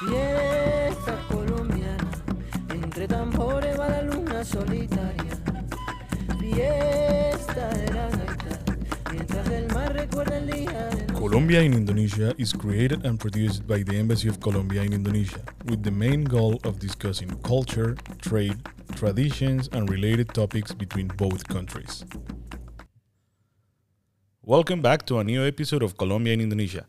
Fiesta colombiana, entre tambores va la luna solitaria. Fiesta de la gaita, mientras el mar recuerda el día de Colombia in Indonesia is created and produced by the Embassy of Colombia in Indonesia, with the main goal of discussing culture, trade, traditions, and related topics between both countries. Welcome back to a new episode of Colombia in Indonesia.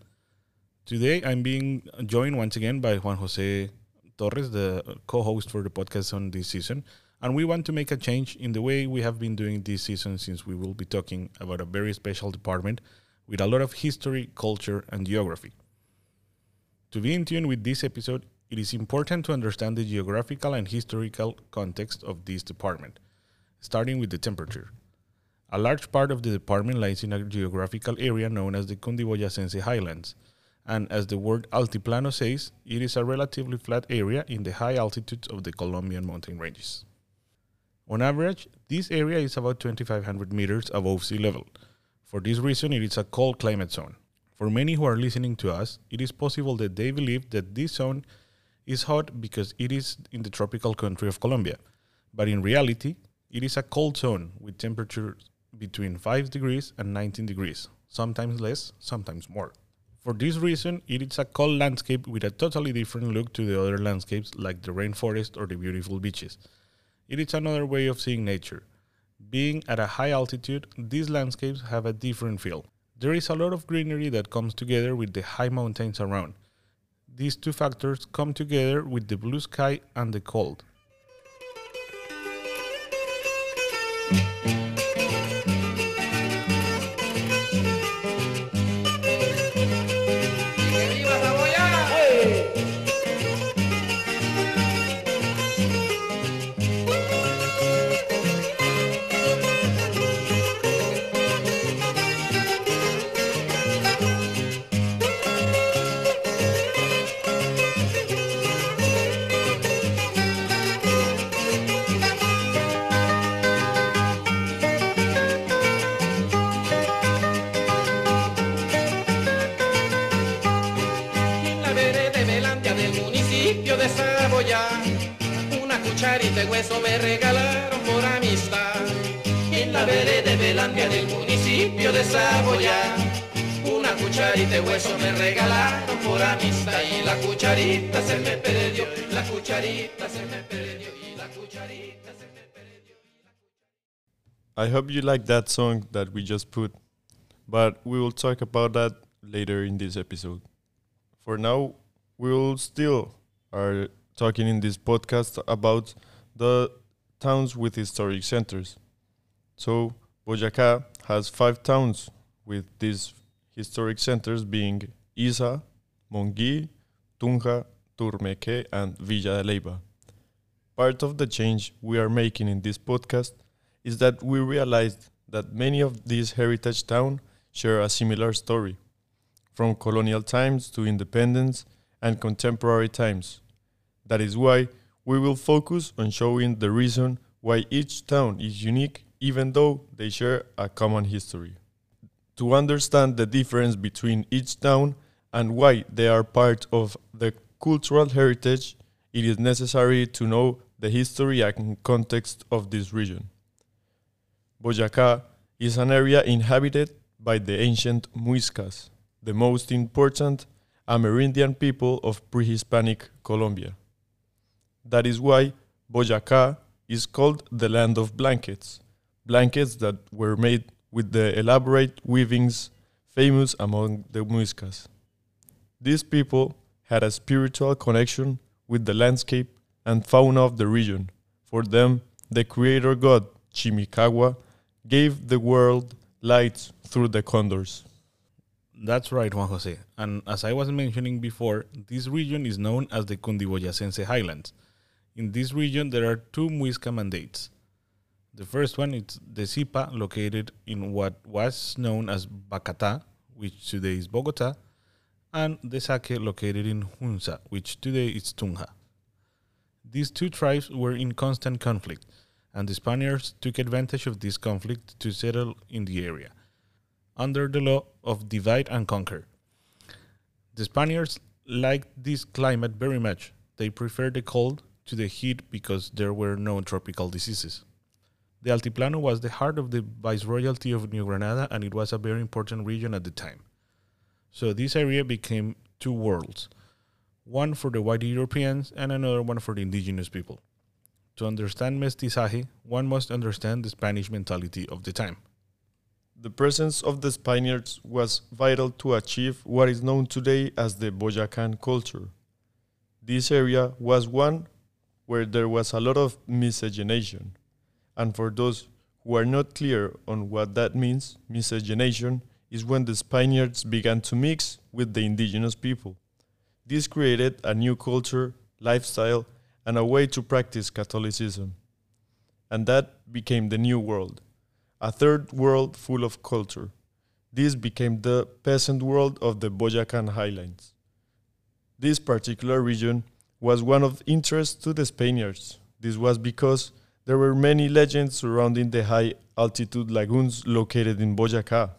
Today I'm being joined once again by Juan Jose Torres, the co host for the podcast on this season. And we want to make a change in the way we have been doing this season since we will be talking about a very special department with a lot of history, culture, and geography. To be in tune with this episode, it is important to understand the geographical and historical context of this department, starting with the temperature. A large part of the department lies in a geographical area known as the Cundiboyacense Highlands, and as the word Altiplano says, it is a relatively flat area in the high altitudes of the Colombian mountain ranges. On average, this area is about 2500 meters above sea level. For this reason, it is a cold climate zone. For many who are listening to us, it is possible that they believe that this zone is hot because it is in the tropical country of Colombia. But in reality, it is a cold zone with temperatures between 5 degrees and 19 degrees, sometimes less, sometimes more. For this reason, it is a cold landscape with a totally different look to the other landscapes like the rainforest or the beautiful beaches. It is another way of seeing nature. Being at a high altitude, these landscapes have a different feel. There is a lot of greenery that comes together with the high mountains around. These two factors come together with the blue sky and the cold. Municipio de Saboya, una cucharita de hueso me regalaron por amistad. Y la cucharita se me perdió, la cucharita se me perdió, y la cucharita. I hope you like that song that we just put, but we will talk about that later in this episode. For now, we will still are talking in this podcast about the towns with historic centers. So, Boyacá has five towns with these historic centers being Iza, Monguí, Tunja, Turmeque, and Villa de Leyva. Part of the change we are making in this podcast is that we realized that many of these heritage towns share a similar story, from colonial times to independence and contemporary times. That is why we will focus on showing the reason why each town is unique even though they share a common history. To understand the difference between each town and why they are part of the cultural heritage, it is necessary to know the history and context of this region. Boyacá is an area inhabited by the ancient Muiscas, the most important Amerindian people of pre-Hispanic Colombia. That is why Boyacá is called the land of blankets, blankets that were made with the elaborate weavings famous among the Muiscas. These people had a spiritual connection with the landscape and fauna of the region. For them, the creator god, Chiminigagua, gave the world light through the condors. That's right, Juan Jose. And as I was mentioning before, this region is known as the Cundiboyacense Highlands. In this region, there are two Muisca mandates. The first one is the Zipa, located in what was known as Bacatá, which today is Bogota, and the Zaque, located in Hunza, which today is Tunja. These two tribes were in constant conflict, and the Spaniards took advantage of this conflict to settle in the area under the law of divide and conquer. The Spaniards liked this climate very much. They preferred the cold to the heat because there were no tropical diseases. The Altiplano was the heart of the Viceroyalty of New Granada and it was a very important region at the time. So this area became two worlds one for the white Europeans and another one for the indigenous people. To understand mestizaje, one must understand the Spanish mentality of the time. The presence of the Spaniards was vital to achieve what is known today as the Boyacan culture. This area was one where there was a lot of miscegenation. And for those who are not clear on what that means, miscegenation is when the Spaniards began to mix with the indigenous people. This created a new culture, lifestyle, and a way to practice Catholicism. And that became the New World, a third world full of culture. This became the peasant world of the Boyacan Highlands. This particular region was one of interest to the Spaniards. This was because there were many legends surrounding the high altitude lagoons located in Boyacá.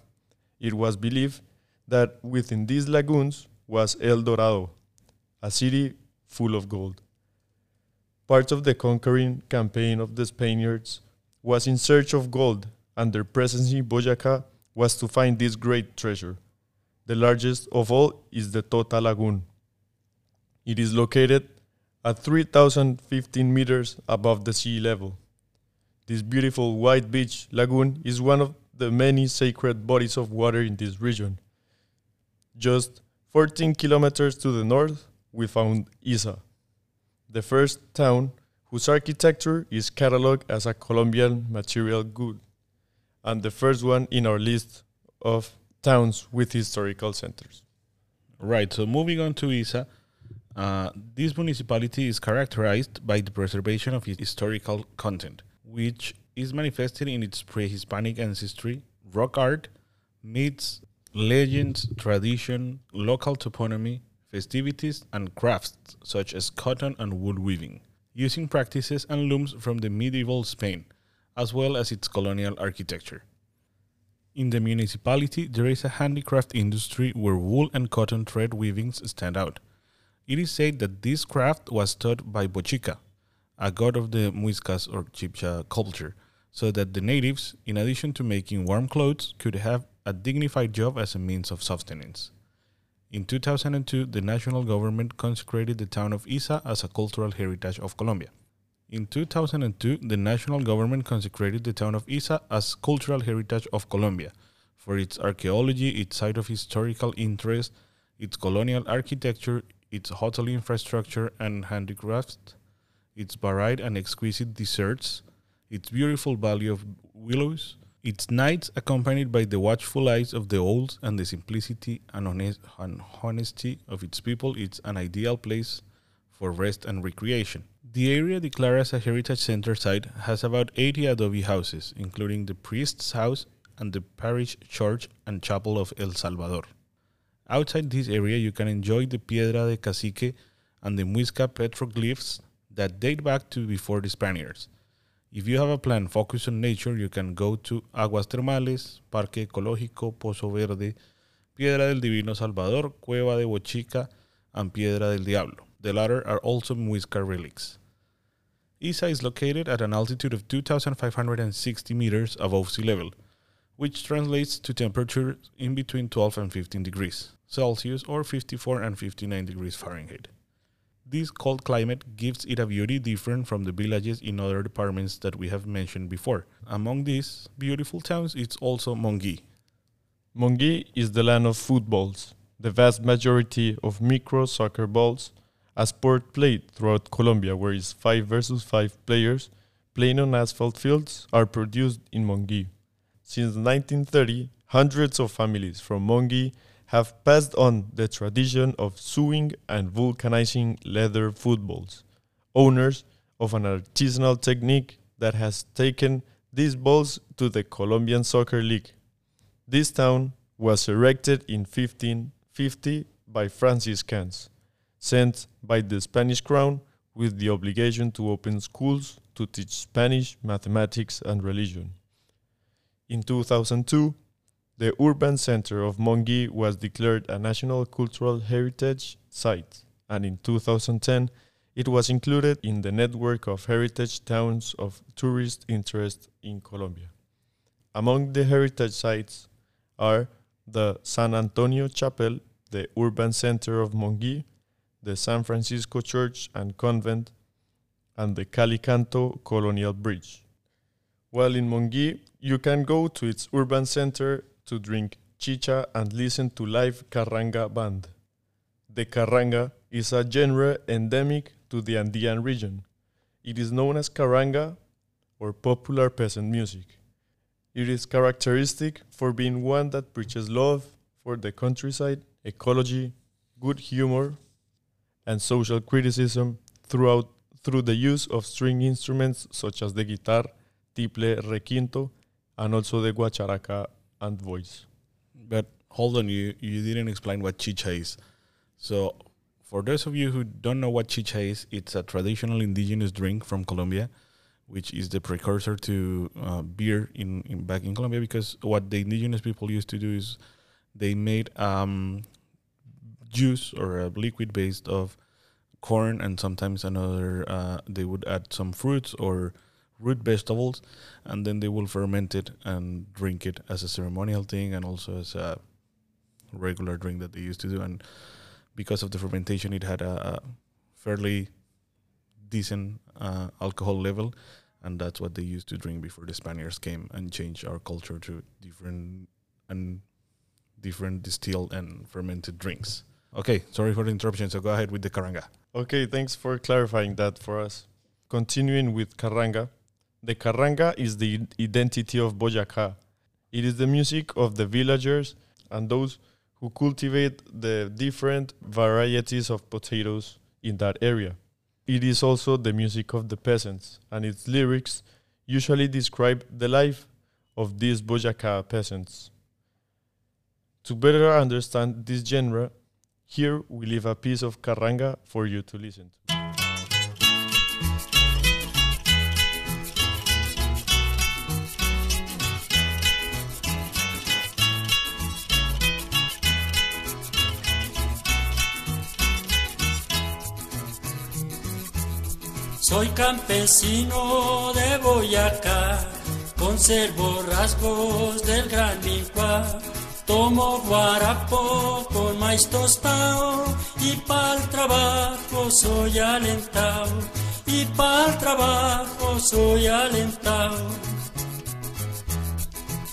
It was believed that within these lagoons was El Dorado, a city full of gold. Part of the conquering campaign of the Spaniards was in search of gold, and their presence in Boyacá was to find this great treasure. The largest of all is the Tota Lagoon. It is located at 3,015 meters above the sea level. This beautiful white beach lagoon is one of the many sacred bodies of water in this region. Just 14 kilometers to the north, we found Iza, the first town whose architecture is catalogued as a Colombian material good, and the first one in our list of towns with historical centers. Right, so moving on to Iza, uh, this municipality is characterized by the preservation of its historical content, which is manifested in its pre Hispanic ancestry, rock art, myths, legends, tradition, local toponymy, festivities, and crafts such as cotton and wool weaving, using practices and looms from the medieval Spain, as well as its colonial architecture. In the municipality, there is a handicraft industry where wool and cotton thread weavings stand out. It is said that this craft was taught by Bochica, a god of the Muiscas or Chibcha culture, so that the natives, in addition to making warm clothes, could have a dignified job as a means of sustenance. In 2002, the national government consecrated the town of Iza as a cultural heritage of Colombia. In 2002, the national government consecrated the town of Iza as cultural heritage of Colombia for its archaeology, its site of historical interest, its colonial architecture, its hotel infrastructure and handicrafts, its varied and exquisite desserts, its beautiful valley of willows, its nights accompanied by the watchful eyes of the owls and the simplicity and, honest, and honesty of its people, it's an ideal place for rest and recreation. The area declared as a heritage center site has about 80 adobe houses, including the priest's house and the parish church and chapel of El Salvador. Outside this area, you can enjoy the Piedra de Cacique and the Muisca petroglyphs that date back to before the Spaniards. If you have a plan focused on nature, you can go to Aguas Termales, Parque Ecológico, Pozo Verde, Piedra del Divino Salvador, Cueva de Bochica, and Piedra del Diablo. The latter are also Muisca relics. Iza is located at an altitude of 2,560 meters above sea level, which translates to temperatures in between 12 and 15 degrees Celsius or 54 and 59 degrees Fahrenheit. This cold climate gives it a beauty different from the villages in other departments that we have mentioned before. Among these beautiful towns is also Monguí. Monguí is the land of footballs. The vast majority of micro soccer balls, a sport played throughout Colombia where it's 5 versus 5 players playing on asphalt fields, are produced in Monguí. Since 1930, hundreds of families from Monguí have passed on the tradition of sewing and vulcanizing leather footballs, owners of an artisanal technique that has taken these balls to the Colombian Soccer League. This town was erected in 1550 by Franciscans, sent by the Spanish crown with the obligation to open schools to teach Spanish, mathematics, and religion. In 2002, the urban center of Monguí was declared a National Cultural Heritage Site, and in 2010, it was included in the network of heritage towns of tourist interest in Colombia. Among the heritage sites are the San Antonio Chapel, the urban center of Monguí, the San Francisco Church and Convent, and the Calicanto Colonial Bridge. While in Monguí, you can go to its urban center to drink chicha and listen to live carranga band. The carranga is a genre endemic to the Andean region. It is known as carranga or popular peasant music. It is characteristic for being one that preaches love for the countryside, ecology, good humor, and social criticism throughout through the use of string instruments such as the guitar, tiple, requinto, and also the guacharaca and voice. But hold on, you you didn't explain what chicha is. So, for those of you who don't know what chicha is, it's a traditional indigenous drink from Colombia, which is the precursor to uh, beer in, in back in Colombia. Because what the indigenous people used to do is they made um, juice or a liquid based of corn and sometimes another. Uh, they would add some fruits or root vegetables, and then they will ferment it and drink it as a ceremonial thing and also as a regular drink that they used to do. And because of the fermentation, it had a, a fairly decent uh, alcohol level, and that's what they used to drink before the Spaniards came and changed our culture to different and different distilled and fermented drinks. Okay, sorry for the interruption. So go ahead with the carranga. Okay, thanks for clarifying that for us. Continuing with carranga, the carranga is the identity of Boyacá. It is the music of the villagers and those who cultivate the different varieties of potatoes in that area. It is also the music of the peasants, and its lyrics usually describe the life of these Boyacá peasants. To better understand this genre, here we leave a piece of carranga for you to listen to. Soy campesino de Boyacá, conservo rasgos del gran Licua. Tomo guarapo con maíz tostado y pa'l trabajo soy alentado. Y pa'l trabajo soy alentado.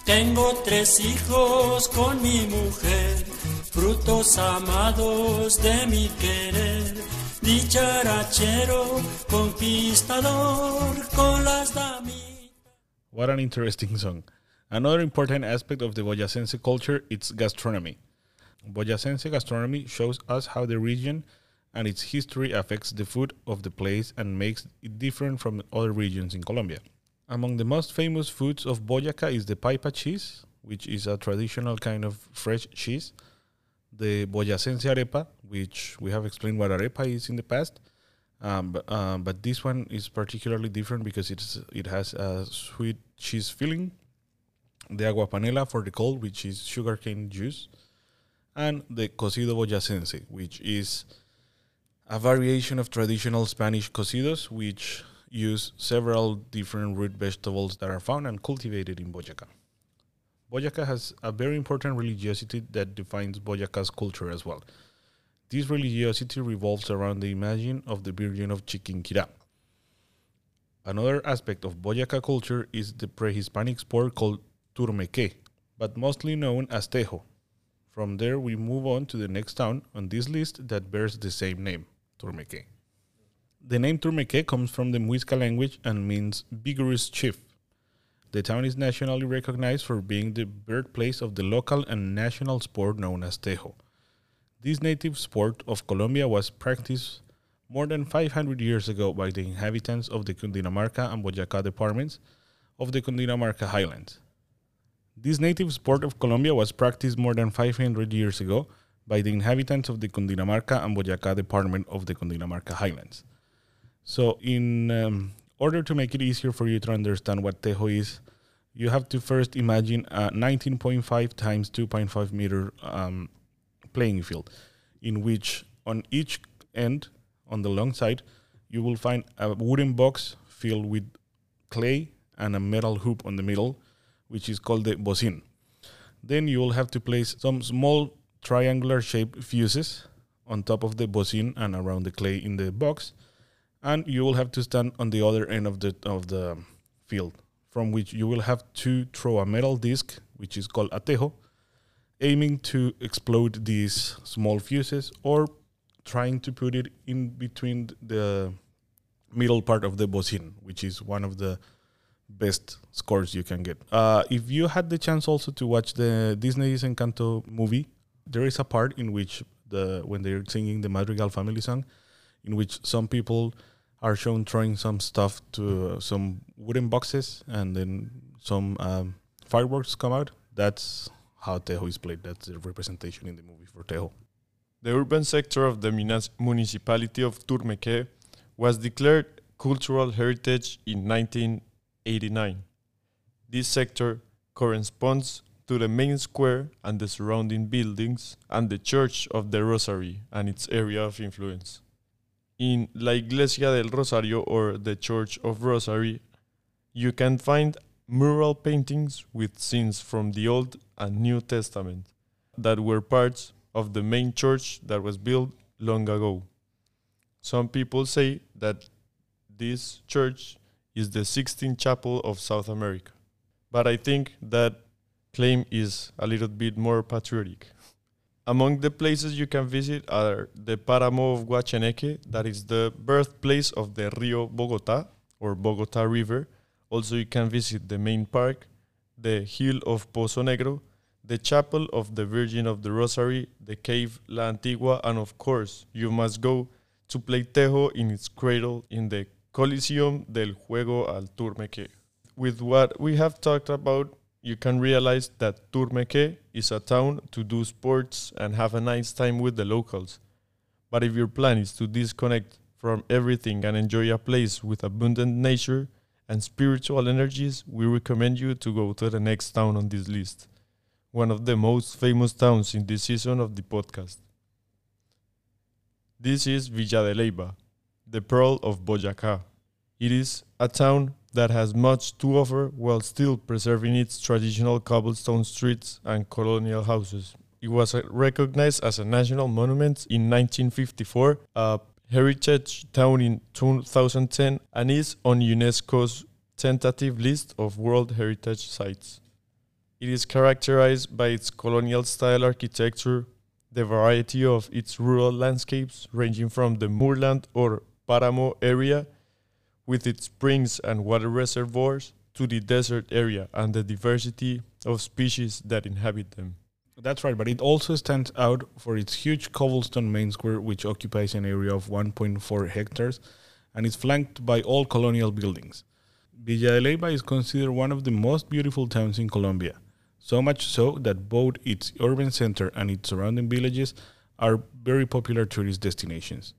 Tengo tres hijos con mi mujer, frutos amados de mi querer. Dicharachero, conquistador con las damitas. What an interesting song. Another important aspect of the Boyacense culture is gastronomy. Boyacense gastronomy shows us how the region and its history affects the food of the place and makes it different from other regions in Colombia. Among the most famous foods of Boyacá is the paipa cheese, which is a traditional kind of fresh cheese, the Boyacense arepa, which we have explained what arepa is in the past, um, but, um, but this one is particularly different because it's it has a sweet cheese filling, the agua panela for the cold, which is sugarcane juice, and the cocido boyacense, which is a variation of traditional Spanish cocidos, which use several different root vegetables that are found and cultivated in Boyacá. Boyacá has a very important religiosity that defines Boyacá's culture as well. This religiosity revolves around the imagine of the Virgin of Chiquinquirá. Another aspect of Boyacá culture is the pre-Hispanic sport called turmeque, but mostly known as tejo. From there, we move on to the next town on this list that bears the same name, Turmeque. The name Turmeque comes from the Muisca language and means vigorous chief. The town is nationally recognized for being the birthplace of the local and national sport known as tejo. This native sport of Colombia was practiced more than 500 years ago by the inhabitants of the Cundinamarca and Boyacá departments of the Cundinamarca highlands. This native sport of Colombia was practiced more than 500 years ago by the inhabitants of the Cundinamarca and Boyacá department of the Cundinamarca highlands. So, in um, order to make it easier for you to understand what tejo is, you have to first imagine a 19.5 times 2.5 meter um, playing field, in which on each end, on the long side, you will find a wooden box filled with clay and a metal hoop on the middle, which is called the bocin. Then you will have to place some small triangular shaped fuses on top of the bocin and around the clay in the box, and you will have to stand on the other end of the of the field, from which you will have to throw a metal disc, which is called a tejo, aiming to explode these small fuses or trying to put it in between the middle part of the bocin, which is one of the best scores you can get. Uh, if you had the chance also to watch the Disney's Encanto movie, there is a part in which the when they're singing the Madrigal family song, in which some people are shown throwing some stuff to uh, some wooden boxes, and then some um, fireworks come out. That's how Tejo is played. That's the representation in the movie for Tejo. The urban sector of the munis- municipality of Turmeque was declared cultural heritage in 1989. This sector corresponds to the main square and the surrounding buildings and the Church of the Rosary and its area of influence. In La Iglesia del Rosario or the Church of Rosary, you can find mural paintings with scenes from the Old and New Testament that were parts of the main church that was built long ago. Some people say that this church is the 16th chapel of South America, but I think that claim is a little bit more patriotic. Among the places you can visit are the Páramo of Guacheneque, that is the birthplace of the Rio Bogota or Bogota River. Also, you can visit the main park, the Hill of Pozo Negro, the Chapel of the Virgin of the Rosary, the Cave La Antigua, and of course, you must go to play Tejo in its cradle in the Coliseum del Juego al Turmeque. With what we have talked about, you can realize that Turmeque is a town to do sports and have a nice time with the locals. But if your plan is to disconnect from everything and enjoy a place with abundant nature and spiritual energies, we recommend you to go to the next town on this list, one of the most famous towns in this season of the podcast. This is Villa de Leyva, the pearl of Boyacá. It is a town that has much to offer while still preserving its traditional cobblestone streets and colonial houses. It was recognized as a national monument in 1954, a heritage town in 2010, and is on UNESCO's tentative list of World Heritage Sites. It is characterized by its colonial style architecture, the variety of its rural landscapes, ranging from the moorland or Páramo area with its springs and water reservoirs to the desert area and the diversity of species that inhabit them. That's right, but it also stands out for its huge cobblestone main square, which occupies an area of 1.4 hectares and is flanked by all colonial buildings. Villa de Leyva is considered one of the most beautiful towns in Colombia, so much so that both its urban center and its surrounding villages are very popular tourist destinations.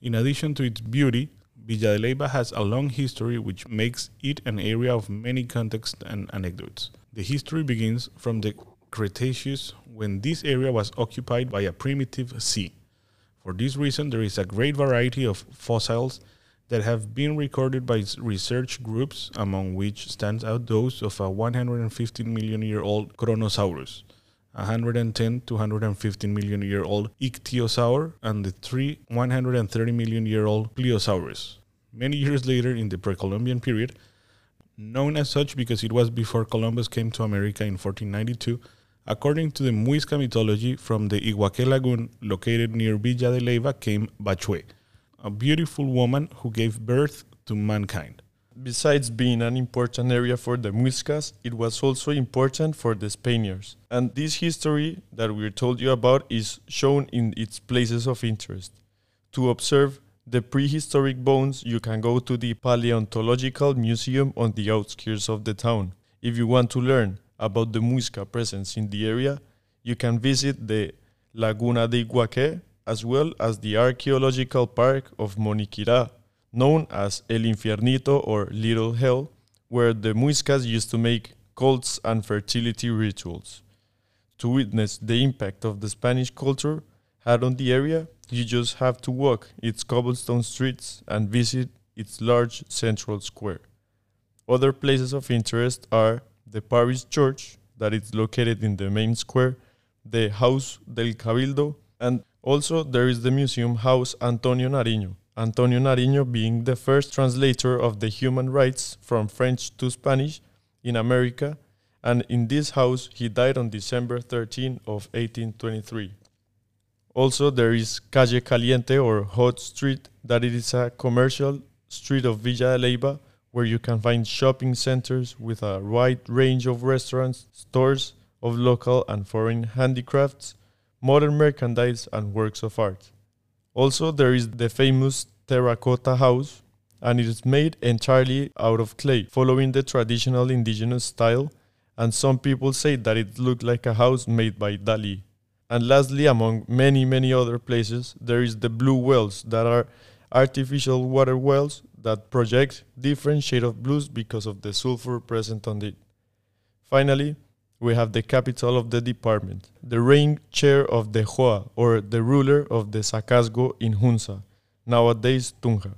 In addition to its beauty, Villa de Leyva has a long history which makes it an area of many contexts and anecdotes. The history begins from the Cretaceous when this area was occupied by a primitive sea. For this reason, there is a great variety of fossils that have been recorded by research groups, among which stands out those of a 115 million year old Kronosaurus, 110 to 115 million year old Ichthyosaur, and the three 130 million year old Pliosaurus. Many years later, in the pre Columbian period, known as such because it was before Columbus came to America in 1492, according to the Muisca mythology, from the Iguaque Lagoon located near Villa de Leyva came Bachue, a beautiful woman who gave birth to mankind. Besides being an important area for the Muiscas, it was also important for the Spaniards. And this history that we told you about is shown in its places of interest. To observe the prehistoric bones, you can go to the Paleontological Museum on the outskirts of the town. If you want to learn about the Muisca presence in the area, you can visit the Laguna de Iguaque as well as the archaeological park of Moniquirá, known as El Infiernito or Little Hell, where the Muiscas used to make cults, and fertility rituals. To witness the impact of the Spanish culture had on the area, you just have to walk its cobblestone streets and visit its large central square. Other places of interest are the Parish Church, that is located in the main square, the House del Cabildo, and also there is the museum House Antonio Nariño. Antonio Nariño being the first translator of the human rights from French to Spanish in America, and in this house he died on December 13 of 1823. Also, there is Calle Caliente or Hot Street, that it is a commercial street of Villa de Leyva where you can find shopping centers with a wide range of restaurants, stores of local and foreign handicrafts, modern merchandise, and works of art. Also, there is the famous terracotta house, and it is made entirely out of clay, following the traditional indigenous style, and some people say that it looked like a house made by Dali. And lastly, among many, many other places, there is the blue wells that are artificial water wells that project different shade of blues because of the sulfur present on it. Finally, we have the capital of the department, the reigning chair of the Hoa, or the ruler of the Zacasgo in Hunza, nowadays Tunja.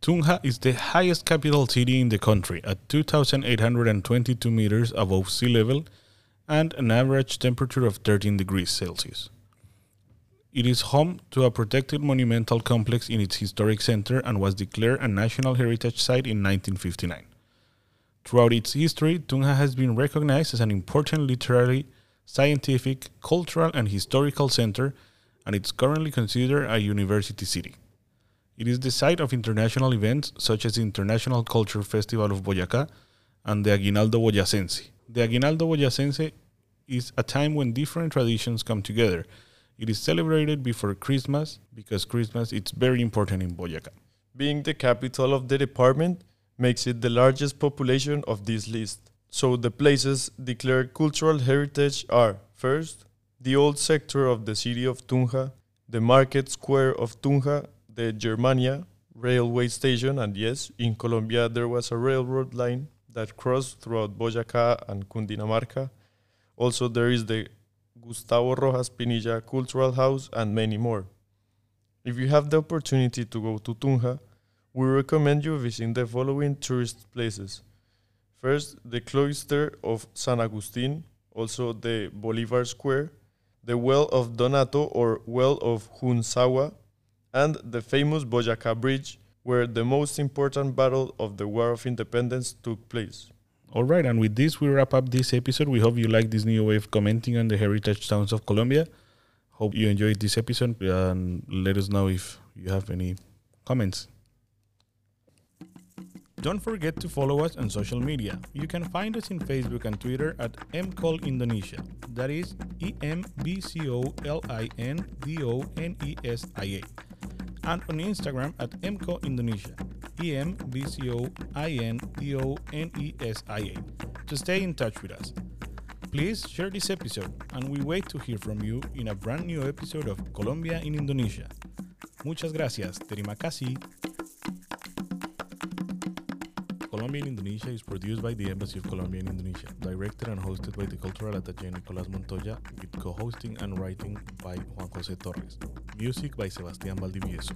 Tunja is the highest capital city in the country at 2,822 meters above sea level and an average temperature of 13 degrees Celsius. It is home to a protected monumental complex in its historic center and was declared a National Heritage Site in 1959. Throughout its history, Tunja has been recognized as an important literary, scientific, cultural, and historical center, and it's currently considered a university city. It is the site of international events such as the International Culture Festival of Boyacá and the Aguinaldo Boyacense. The Aguinaldo Boyacense is a time when different traditions come together. It is celebrated before Christmas because Christmas is very important in Boyacá. Being the capital of the department makes it the largest population of this list. So the places declared cultural heritage are first, the old sector of the city of Tunja, the market square of Tunja, the Germania railway station, and yes, in Colombia there was a railroad line that crossed throughout Boyacá and Cundinamarca. Also, there is the Gustavo Rojas Pinilla Cultural House and many more. If you have the opportunity to go to Tunja, we recommend you visiting the following tourist places. First, the cloister of San Agustin, also the Bolivar Square, the Well of Donato or Well of Hunzahúa, and the famous Boyacá Bridge, where the most important battle of the War of Independence took place. All right, and with this, we wrap up this episode. We hope you like this new way of commenting on the heritage towns of Colombia. Hope you enjoyed this episode and let us know if you have any comments. Don't forget to follow us on social media. You can find us in Facebook and Twitter at MCOL Indonesia. That is E M B C O L I N D O N E S I A. And on Instagram at MCO Indonesia. E M B C O I N D O N E S I A. To stay in touch with us. Please share this episode, and we wait to hear from you in a brand new episode of Colombia in Indonesia. Muchas gracias. Terima kasih. Colombia in Indonesia is produced by the Embassy of Colombia in Indonesia, directed and hosted by the cultural attaché Nicolás Montoya, with co-hosting and writing by Juan José Torres. Music by Sebastián Valdivieso.